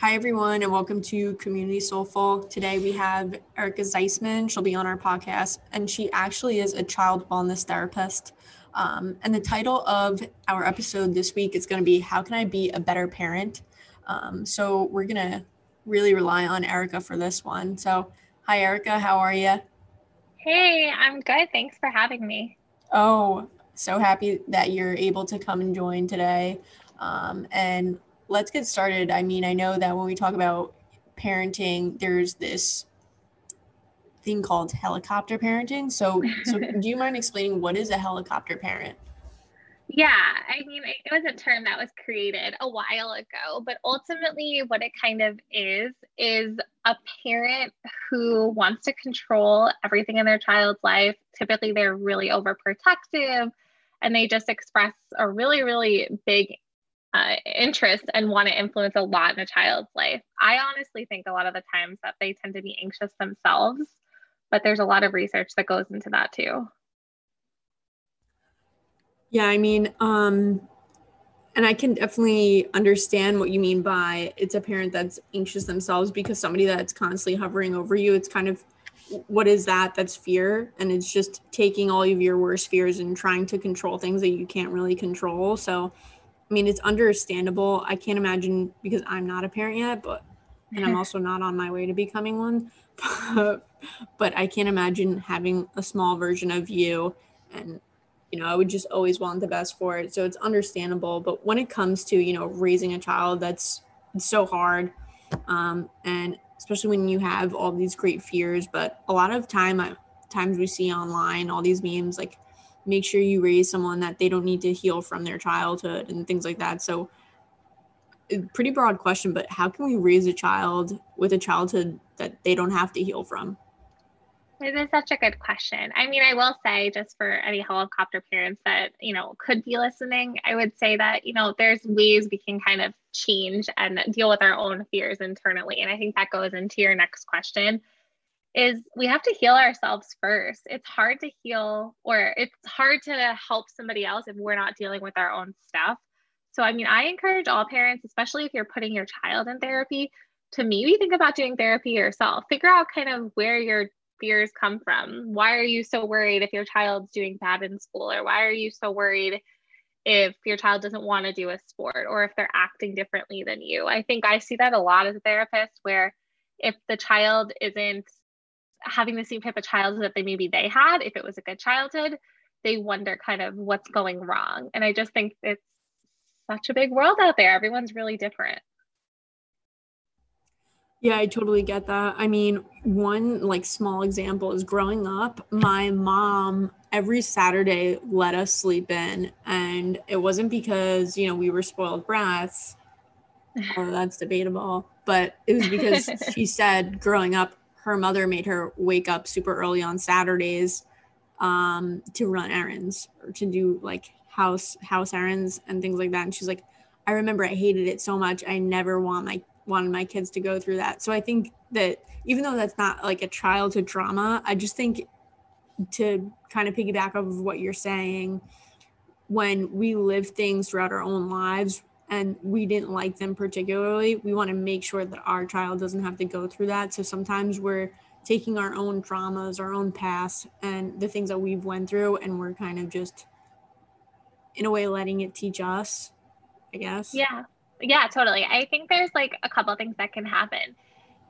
Hi, everyone, and welcome to Community Soulful. Today we have Erica Zeisman. She'll be on our podcast, and she actually is a child wellness therapist. Um, and the title of our episode this week is going to be How Can I Be a Better Parent? Um, so we're going to really rely on Erica for this one. So, hi, Erica, how are you? Hey, I'm good. Thanks for having me. Oh, so happy that you're able to come and join today. Um, and let's get started. I mean, I know that when we talk about parenting, there's this thing called helicopter parenting. So, so do you mind explaining what is a helicopter parent? Yeah, I mean, it was a term that was created a while ago, but ultimately, what it kind of is is a parent who wants to control everything in their child's life. Typically, they're really overprotective and they just express a really, really big uh, interest and want to influence a lot in a child's life. I honestly think a lot of the times that they tend to be anxious themselves, but there's a lot of research that goes into that too. Yeah, I mean, um, and I can definitely understand what you mean by it's a parent that's anxious themselves because somebody that's constantly hovering over you, it's kind of what is that? That's fear. And it's just taking all of your worst fears and trying to control things that you can't really control. So I mean, it's understandable. I can't imagine because I'm not a parent yet, but and I'm also not on my way to becoming one. but I can't imagine having a small version of you and you know, I would just always want the best for it. So it's understandable. But when it comes to, you know, raising a child, that's it's so hard. Um, and especially when you have all these great fears. But a lot of time I, times we see online all these memes like make sure you raise someone that they don't need to heal from their childhood and things like that. So, pretty broad question, but how can we raise a child with a childhood that they don't have to heal from? It is such a good question. I mean, I will say, just for any helicopter parents that, you know, could be listening, I would say that, you know, there's ways we can kind of change and deal with our own fears internally. And I think that goes into your next question is we have to heal ourselves first. It's hard to heal or it's hard to help somebody else if we're not dealing with our own stuff. So, I mean, I encourage all parents, especially if you're putting your child in therapy, to maybe think about doing therapy yourself. Figure out kind of where your fears come from. Why are you so worried if your child's doing bad in school? Or why are you so worried if your child doesn't want to do a sport or if they're acting differently than you? I think I see that a lot as a therapist where if the child isn't having the same type of childhood that they maybe they had, if it was a good childhood, they wonder kind of what's going wrong. And I just think it's such a big world out there. Everyone's really different. Yeah, I totally get that. I mean, one like small example is growing up, my mom every Saturday let us sleep in. And it wasn't because, you know, we were spoiled brats. Oh, that's debatable. But it was because she said growing up, her mother made her wake up super early on Saturdays um, to run errands or to do like house house errands and things like that. And she's like, I remember I hated it so much. I never want my wanted my kids to go through that. So I think that even though that's not like a childhood drama, I just think to kind of piggyback off of what you're saying, when we live things throughout our own lives, and we didn't like them particularly, we want to make sure that our child doesn't have to go through that. So sometimes we're taking our own traumas, our own past, and the things that we've went through, and we're kind of just, in a way, letting it teach us. I guess. Yeah. Yeah, totally. I think there's like a couple things that can happen.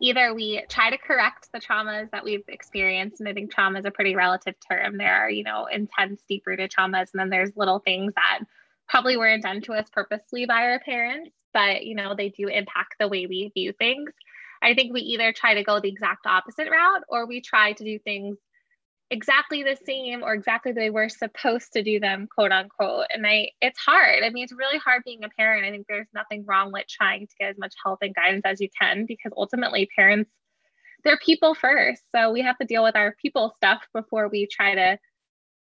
Either we try to correct the traumas that we've experienced, and I think trauma is a pretty relative term. There are, you know, intense, deep rooted traumas, and then there's little things that probably weren't done to us purposely by our parents, but you know, they do impact the way we view things. I think we either try to go the exact opposite route or we try to do things exactly the same or exactly the way we're supposed to do them, quote unquote. And I it's hard. I mean, it's really hard being a parent. I think there's nothing wrong with trying to get as much help and guidance as you can because ultimately parents they're people first. So we have to deal with our people stuff before we try to,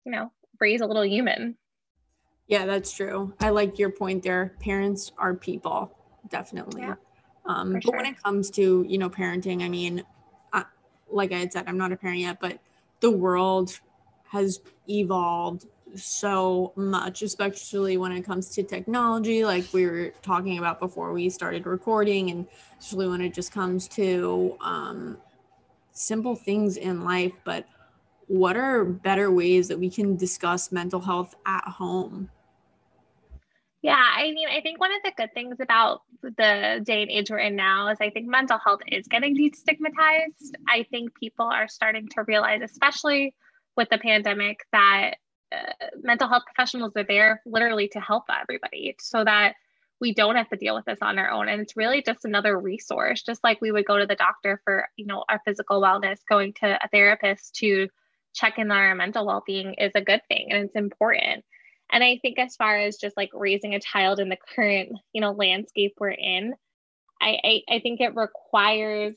you know, raise a little human. Yeah, that's true. I like your point there. Parents are people, definitely. Yeah, um, but sure. when it comes to you know parenting, I mean, uh, like I had said, I'm not a parent yet, but the world has evolved so much, especially when it comes to technology, like we were talking about before we started recording, and especially when it just comes to um, simple things in life. But what are better ways that we can discuss mental health at home? Yeah, I mean, I think one of the good things about the day and age we're in now is I think mental health is getting destigmatized. I think people are starting to realize, especially with the pandemic, that uh, mental health professionals are there literally to help everybody so that we don't have to deal with this on our own and it's really just another resource just like we would go to the doctor for you know our physical wellness going to a therapist to check in on our mental well-being is a good thing and it's important and i think as far as just like raising a child in the current you know landscape we're in i i, I think it requires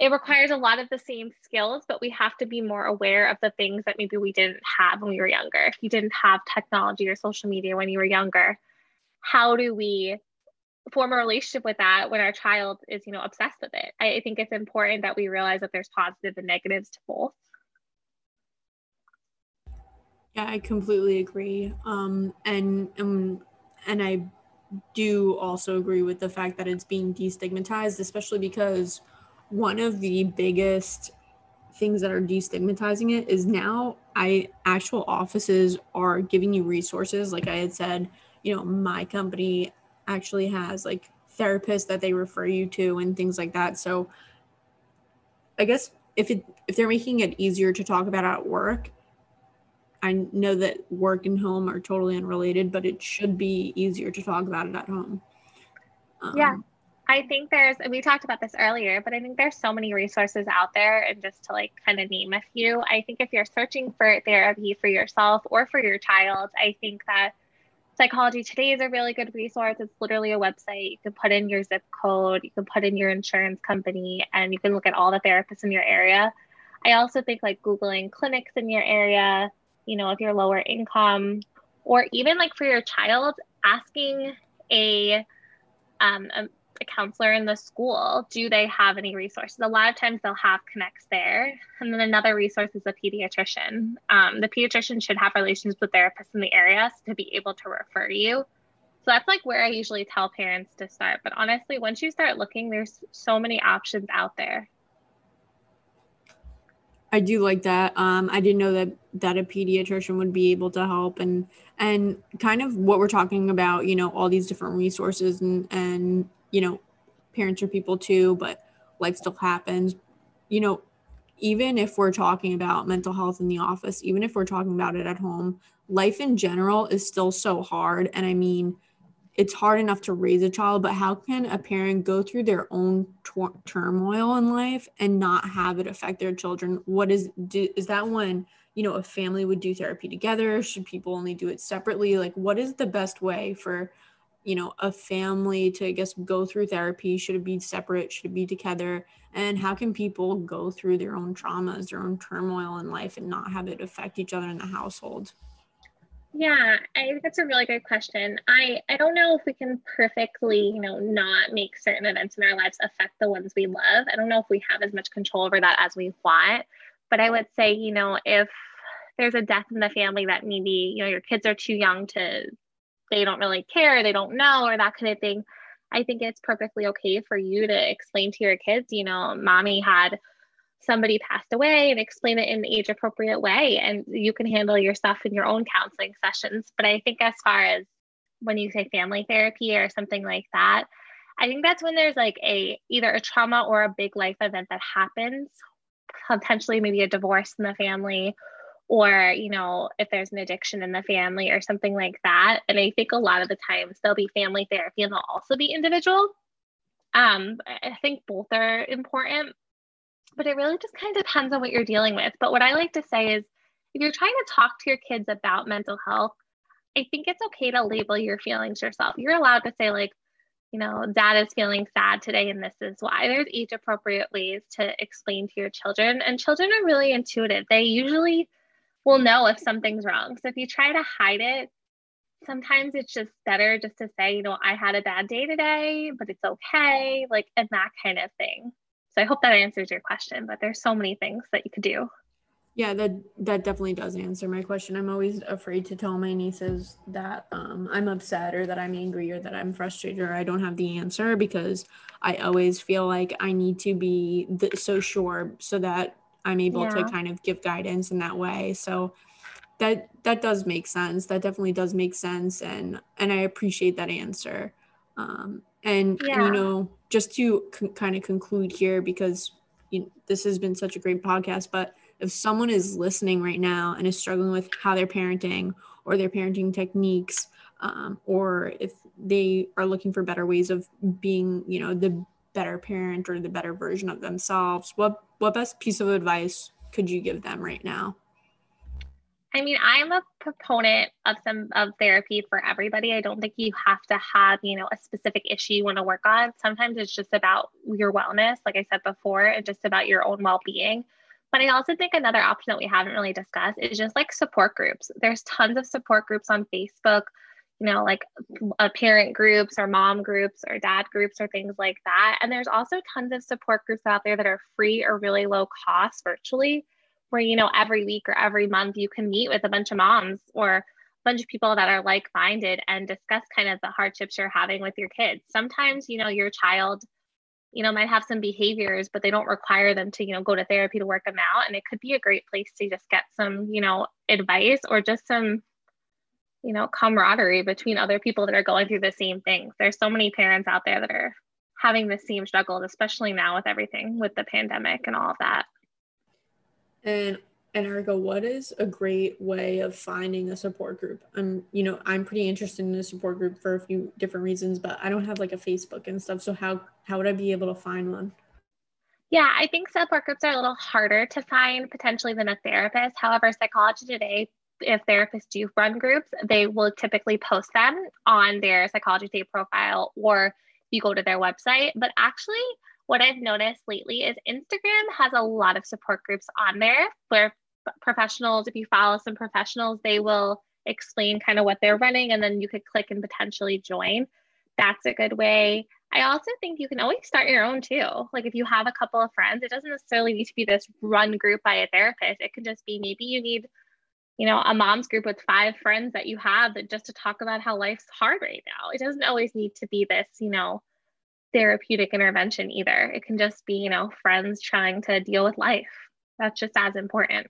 it requires a lot of the same skills, but we have to be more aware of the things that maybe we didn't have when we were younger. If you didn't have technology or social media when you were younger, how do we form a relationship with that when our child is, you know, obsessed with it? I, I think it's important that we realize that there's positives and negatives to both. Yeah, I completely agree. Um, and and and I do also agree with the fact that it's being destigmatized, especially because one of the biggest things that are destigmatizing it is now I actual offices are giving you resources. Like I had said, you know, my company actually has like therapists that they refer you to and things like that. So I guess if it if they're making it easier to talk about at work, I know that work and home are totally unrelated, but it should be easier to talk about it at home. Um, yeah. I think there's, we talked about this earlier, but I think there's so many resources out there. And just to like kind of name a few, I think if you're searching for therapy for yourself or for your child, I think that Psychology Today is a really good resource. It's literally a website. You can put in your zip code, you can put in your insurance company, and you can look at all the therapists in your area. I also think like Googling clinics in your area, you know, if you're lower income, or even like for your child, asking a, um, a a counselor in the school, do they have any resources? A lot of times they'll have connects there. And then another resource is a pediatrician. Um, the pediatrician should have relations with therapists in the area to be able to refer you. So that's like where I usually tell parents to start. But honestly, once you start looking, there's so many options out there. I do like that. Um, I didn't know that that a pediatrician would be able to help and and kind of what we're talking about. You know, all these different resources and and you know, parents are people too, but life still happens. You know, even if we're talking about mental health in the office, even if we're talking about it at home, life in general is still so hard. And I mean, it's hard enough to raise a child, but how can a parent go through their own tor- turmoil in life and not have it affect their children? What is do, is that when you know a family would do therapy together? Should people only do it separately? Like, what is the best way for you know a family to i guess go through therapy should it be separate should it be together and how can people go through their own traumas their own turmoil in life and not have it affect each other in the household yeah i think that's a really good question i i don't know if we can perfectly you know not make certain events in our lives affect the ones we love i don't know if we have as much control over that as we want but i would say you know if there's a death in the family that maybe you know your kids are too young to they don't really care, they don't know, or that kind of thing. I think it's perfectly okay for you to explain to your kids, you know, mommy had somebody passed away and explain it in the age appropriate way. And you can handle your stuff in your own counseling sessions. But I think as far as when you say family therapy or something like that, I think that's when there's like a either a trauma or a big life event that happens, potentially maybe a divorce in the family or you know if there's an addiction in the family or something like that and i think a lot of the times there'll be family therapy and there'll also be individual um i think both are important but it really just kind of depends on what you're dealing with but what i like to say is if you're trying to talk to your kids about mental health i think it's okay to label your feelings yourself you're allowed to say like you know, dad is feeling sad today and this is why. There's age appropriate ways to explain to your children. And children are really intuitive. They usually will know if something's wrong. So if you try to hide it, sometimes it's just better just to say, you know, I had a bad day today, but it's okay, like, and that kind of thing. So I hope that answers your question, but there's so many things that you could do. Yeah, that that definitely does answer my question. I'm always afraid to tell my nieces that um, I'm upset or that I'm angry or that I'm frustrated or I don't have the answer because I always feel like I need to be th- so sure so that I'm able yeah. to kind of give guidance in that way. So that that does make sense. That definitely does make sense, and and I appreciate that answer. Um, and, yeah. and you know, just to con- kind of conclude here because you know, this has been such a great podcast, but if someone is listening right now and is struggling with how they're parenting or their parenting techniques, um, or if they are looking for better ways of being, you know, the better parent or the better version of themselves, what what best piece of advice could you give them right now? I mean, I'm a proponent of some of therapy for everybody. I don't think you have to have, you know, a specific issue you want to work on. Sometimes it's just about your wellness, like I said before, and just about your own well-being. But I also think another option that we haven't really discussed is just like support groups. There's tons of support groups on Facebook, you know, like uh, parent groups or mom groups or dad groups or things like that. And there's also tons of support groups out there that are free or really low cost virtually, where, you know, every week or every month you can meet with a bunch of moms or a bunch of people that are like minded and discuss kind of the hardships you're having with your kids. Sometimes, you know, your child you know might have some behaviors but they don't require them to you know go to therapy to work them out. And it could be a great place to just get some you know advice or just some you know camaraderie between other people that are going through the same things. There's so many parents out there that are having the same struggles especially now with everything with the pandemic and all of that and and Erica, what is a great way of finding a support group? I'm, you know, I'm pretty interested in a support group for a few different reasons, but I don't have like a Facebook and stuff. So how how would I be able to find one? Yeah, I think support groups are a little harder to find potentially than a therapist. However, Psychology Today, if therapists do run groups, they will typically post them on their Psychology Today profile or you go to their website. But actually, what I've noticed lately is Instagram has a lot of support groups on there where professionals, if you follow some professionals, they will explain kind of what they're running and then you could click and potentially join. That's a good way. I also think you can always start your own too. Like if you have a couple of friends, it doesn't necessarily need to be this run group by a therapist. It can just be maybe you need, you know, a mom's group with five friends that you have that just to talk about how life's hard right now. It doesn't always need to be this, you know, therapeutic intervention either. It can just be, you know, friends trying to deal with life. That's just as important.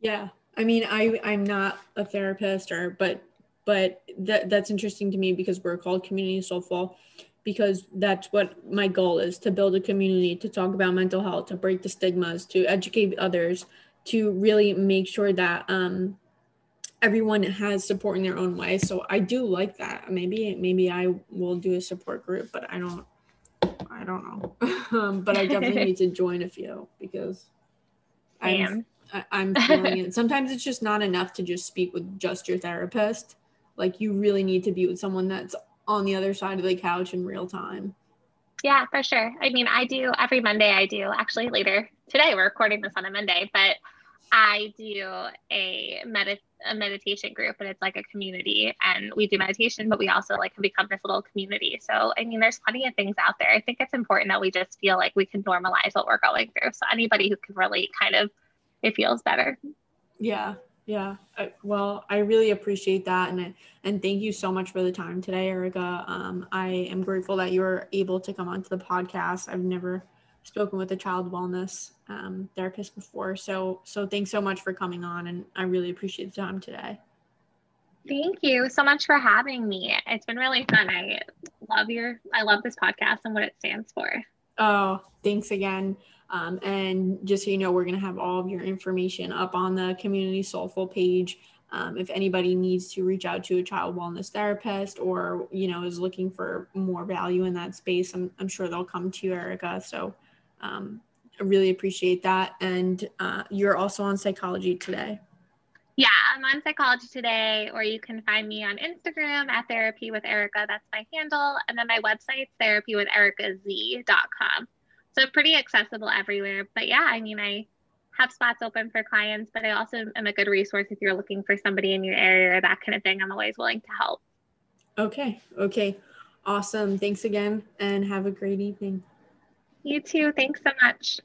Yeah. I mean, I I'm not a therapist or but but that that's interesting to me because we're called community soulful because that's what my goal is to build a community to talk about mental health to break the stigmas to educate others to really make sure that um, everyone has support in their own way so i do like that maybe maybe i will do a support group but i don't i don't know um, but i definitely need to join a few because i'm I, I'm feeling it. Sometimes it's just not enough to just speak with just your therapist. Like you really need to be with someone that's on the other side of the couch in real time. Yeah, for sure. I mean, I do every Monday. I do actually later today. We're recording this on a Monday, but I do a medit a meditation group, and it's like a community, and we do meditation, but we also like become this little community. So, I mean, there's plenty of things out there. I think it's important that we just feel like we can normalize what we're going through. So, anybody who can relate, kind of it feels better. Yeah. Yeah. I, well, I really appreciate that. And, and thank you so much for the time today, Erica. Um, I am grateful that you were able to come onto the podcast. I've never spoken with a child wellness um, therapist before. So, so thanks so much for coming on. And I really appreciate the time today. Thank you so much for having me. It's been really fun. I love your, I love this podcast and what it stands for. Oh, thanks again. Um, and just so you know, we're going to have all of your information up on the Community Soulful page. Um, if anybody needs to reach out to a child wellness therapist or you know is looking for more value in that space, I'm, I'm sure they'll come to you, Erica. So um, I really appreciate that. And uh, you're also on Psychology Today. Yeah, I'm on Psychology Today, or you can find me on Instagram at Therapy with Erica. That's my handle. And then my website's therapywithericaZ.com. So pretty accessible everywhere. But yeah, I mean, I have spots open for clients, but I also am a good resource if you're looking for somebody in your area or that kind of thing. I'm always willing to help. Okay. Okay. Awesome. Thanks again and have a great evening. You too. Thanks so much.